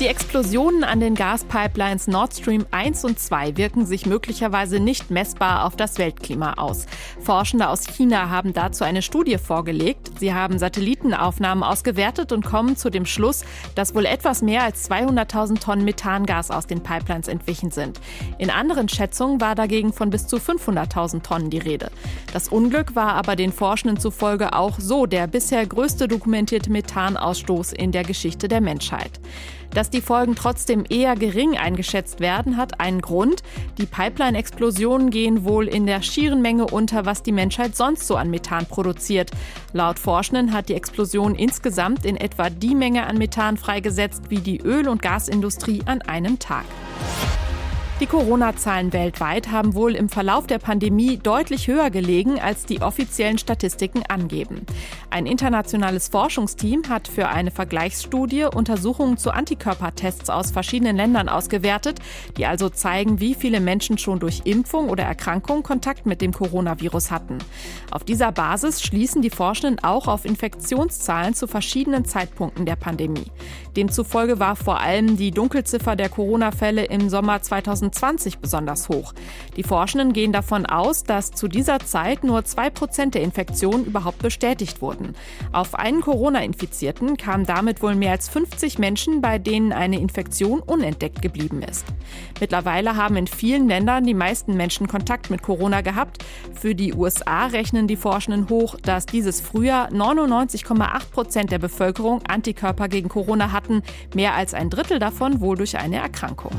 Die Explosionen an den Gaspipelines Nord Stream 1 und 2 wirken sich möglicherweise nicht messbar auf das Weltklima aus. Forschende aus China haben dazu eine Studie vorgelegt. Sie haben Satellitenaufnahmen ausgewertet und kommen zu dem Schluss, dass wohl etwas mehr als 200.000 Tonnen Methangas aus den Pipelines entwichen sind. In anderen Schätzungen war dagegen von bis zu 500.000 Tonnen die Rede. Das Unglück war aber den Forschenden zufolge auch so der bisher größte dokumentierte Methanausstoß in der Geschichte der Menschheit. Dass die Folgen trotzdem eher gering eingeschätzt werden, hat einen Grund. Die Pipeline-Explosionen gehen wohl in der schieren Menge unter, was die Menschheit sonst so an Methan produziert. Laut Forschenden hat die Explosion insgesamt in etwa die Menge an Methan freigesetzt wie die Öl- und Gasindustrie an einem Tag. Die Corona-Zahlen weltweit haben wohl im Verlauf der Pandemie deutlich höher gelegen, als die offiziellen Statistiken angeben. Ein internationales Forschungsteam hat für eine Vergleichsstudie Untersuchungen zu Antikörpertests aus verschiedenen Ländern ausgewertet, die also zeigen, wie viele Menschen schon durch Impfung oder Erkrankung Kontakt mit dem Coronavirus hatten. Auf dieser Basis schließen die Forschenden auch auf Infektionszahlen zu verschiedenen Zeitpunkten der Pandemie. Demzufolge war vor allem die Dunkelziffer der Corona-Fälle im Sommer 2020 2020 besonders hoch. Die Forschenden gehen davon aus, dass zu dieser Zeit nur zwei Prozent der Infektionen überhaupt bestätigt wurden. Auf einen Corona-Infizierten kamen damit wohl mehr als 50 Menschen, bei denen eine Infektion unentdeckt geblieben ist. Mittlerweile haben in vielen Ländern die meisten Menschen Kontakt mit Corona gehabt. Für die USA rechnen die Forschenden hoch, dass dieses Frühjahr 99,8 Prozent der Bevölkerung Antikörper gegen Corona hatten, mehr als ein Drittel davon wohl durch eine Erkrankung.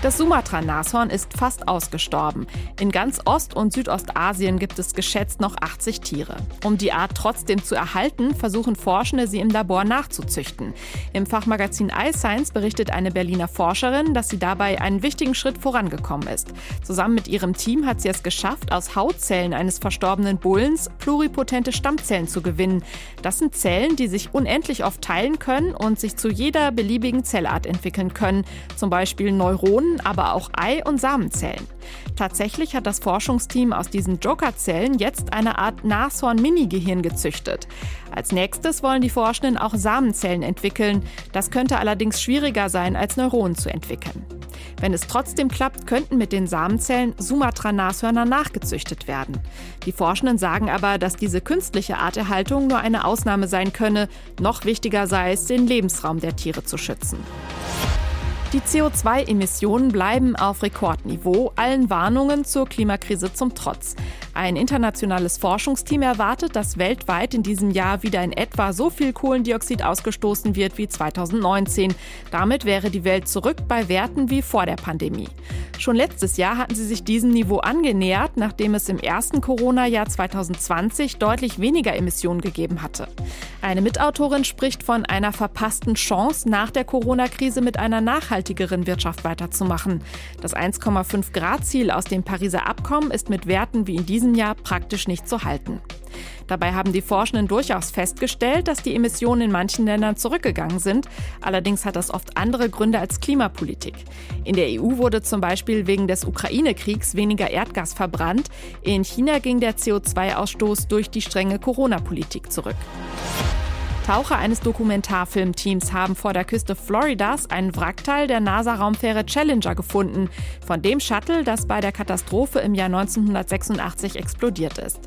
Das Sumatra-Nashorn ist fast ausgestorben. In ganz Ost- und Südostasien gibt es geschätzt noch 80 Tiere. Um die Art trotzdem zu erhalten, versuchen Forschende, sie im Labor nachzuzüchten. Im Fachmagazin iScience berichtet eine Berliner Forscherin, dass sie dabei einen wichtigen Schritt vorangekommen ist. Zusammen mit ihrem Team hat sie es geschafft, aus Hautzellen eines verstorbenen Bullens pluripotente Stammzellen zu gewinnen. Das sind Zellen, die sich unendlich oft teilen können und sich zu jeder beliebigen Zellart entwickeln können, zum Beispiel Neuronen Neuronen, aber auch Ei- und Samenzellen. Tatsächlich hat das Forschungsteam aus diesen Jokerzellen jetzt eine Art Nashorn-Mini-Gehirn gezüchtet. Als nächstes wollen die Forschenden auch Samenzellen entwickeln. Das könnte allerdings schwieriger sein, als Neuronen zu entwickeln. Wenn es trotzdem klappt, könnten mit den Samenzellen Sumatra-Nashörner nachgezüchtet werden. Die Forschenden sagen aber, dass diese künstliche Arterhaltung nur eine Ausnahme sein könne. Noch wichtiger sei es, den Lebensraum der Tiere zu schützen. Die CO2-Emissionen bleiben auf Rekordniveau, allen Warnungen zur Klimakrise zum Trotz. Ein internationales Forschungsteam erwartet, dass weltweit in diesem Jahr wieder in etwa so viel Kohlendioxid ausgestoßen wird wie 2019. Damit wäre die Welt zurück bei Werten wie vor der Pandemie. Schon letztes Jahr hatten sie sich diesem Niveau angenähert, nachdem es im ersten Corona-Jahr 2020 deutlich weniger Emissionen gegeben hatte. Eine Mitautorin spricht von einer verpassten Chance, nach der Corona-Krise mit einer nachhaltigeren Wirtschaft weiterzumachen. Das 1,5 Grad-Ziel aus dem Pariser Abkommen ist mit Werten wie in diesem diesem Jahr praktisch nicht zu halten. Dabei haben die Forschenden durchaus festgestellt, dass die Emissionen in manchen Ländern zurückgegangen sind. Allerdings hat das oft andere Gründe als Klimapolitik. In der EU wurde zum Beispiel wegen des Ukraine-Kriegs weniger Erdgas verbrannt. In China ging der CO2-Ausstoß durch die strenge Corona-Politik zurück. Taucher eines Dokumentarfilmteams haben vor der Küste Floridas einen Wrackteil der NASA-Raumfähre Challenger gefunden, von dem Shuttle, das bei der Katastrophe im Jahr 1986 explodiert ist.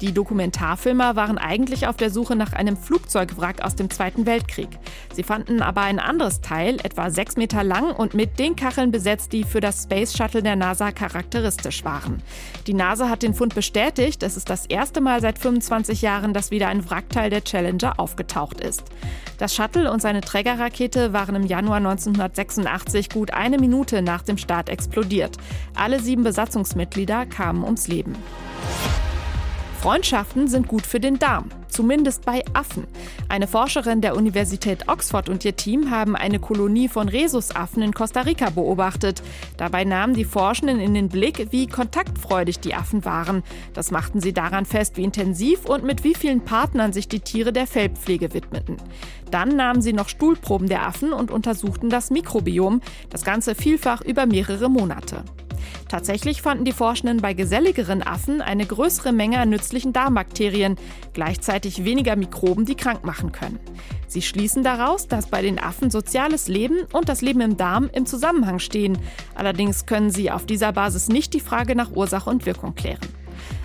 Die Dokumentarfilmer waren eigentlich auf der Suche nach einem Flugzeugwrack aus dem Zweiten Weltkrieg. Sie fanden aber ein anderes Teil, etwa sechs Meter lang und mit den Kacheln besetzt, die für das Space Shuttle der NASA charakteristisch waren. Die NASA hat den Fund bestätigt. Es ist das erste Mal seit 25 Jahren, dass wieder ein Wrackteil der Challenger aufgetaucht abgetaucht ist. Das Shuttle und seine Trägerrakete waren im Januar 1986 gut eine Minute nach dem Start explodiert. Alle sieben Besatzungsmitglieder kamen ums Leben. Freundschaften sind gut für den Darm zumindest bei Affen. Eine Forscherin der Universität Oxford und ihr Team haben eine Kolonie von Rhesusaffen in Costa Rica beobachtet. Dabei nahmen die Forschenden in den Blick, wie kontaktfreudig die Affen waren. Das machten sie daran fest, wie intensiv und mit wie vielen Partnern sich die Tiere der Fellpflege widmeten. Dann nahmen sie noch Stuhlproben der Affen und untersuchten das Mikrobiom, das Ganze vielfach über mehrere Monate. Tatsächlich fanden die Forschenden bei geselligeren Affen eine größere Menge an nützlichen Darmbakterien, gleichzeitig weniger Mikroben, die krank machen können. Sie schließen daraus, dass bei den Affen soziales Leben und das Leben im Darm im Zusammenhang stehen. Allerdings können sie auf dieser Basis nicht die Frage nach Ursache und Wirkung klären.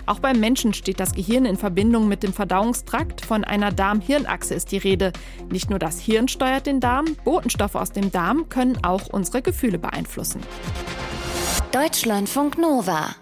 Auch beim Menschen steht das Gehirn in Verbindung mit dem Verdauungstrakt. Von einer Darm-Hirn-Achse ist die Rede. Nicht nur das Hirn steuert den Darm, Botenstoffe aus dem Darm können auch unsere Gefühle beeinflussen. Deutschlandfunk Nova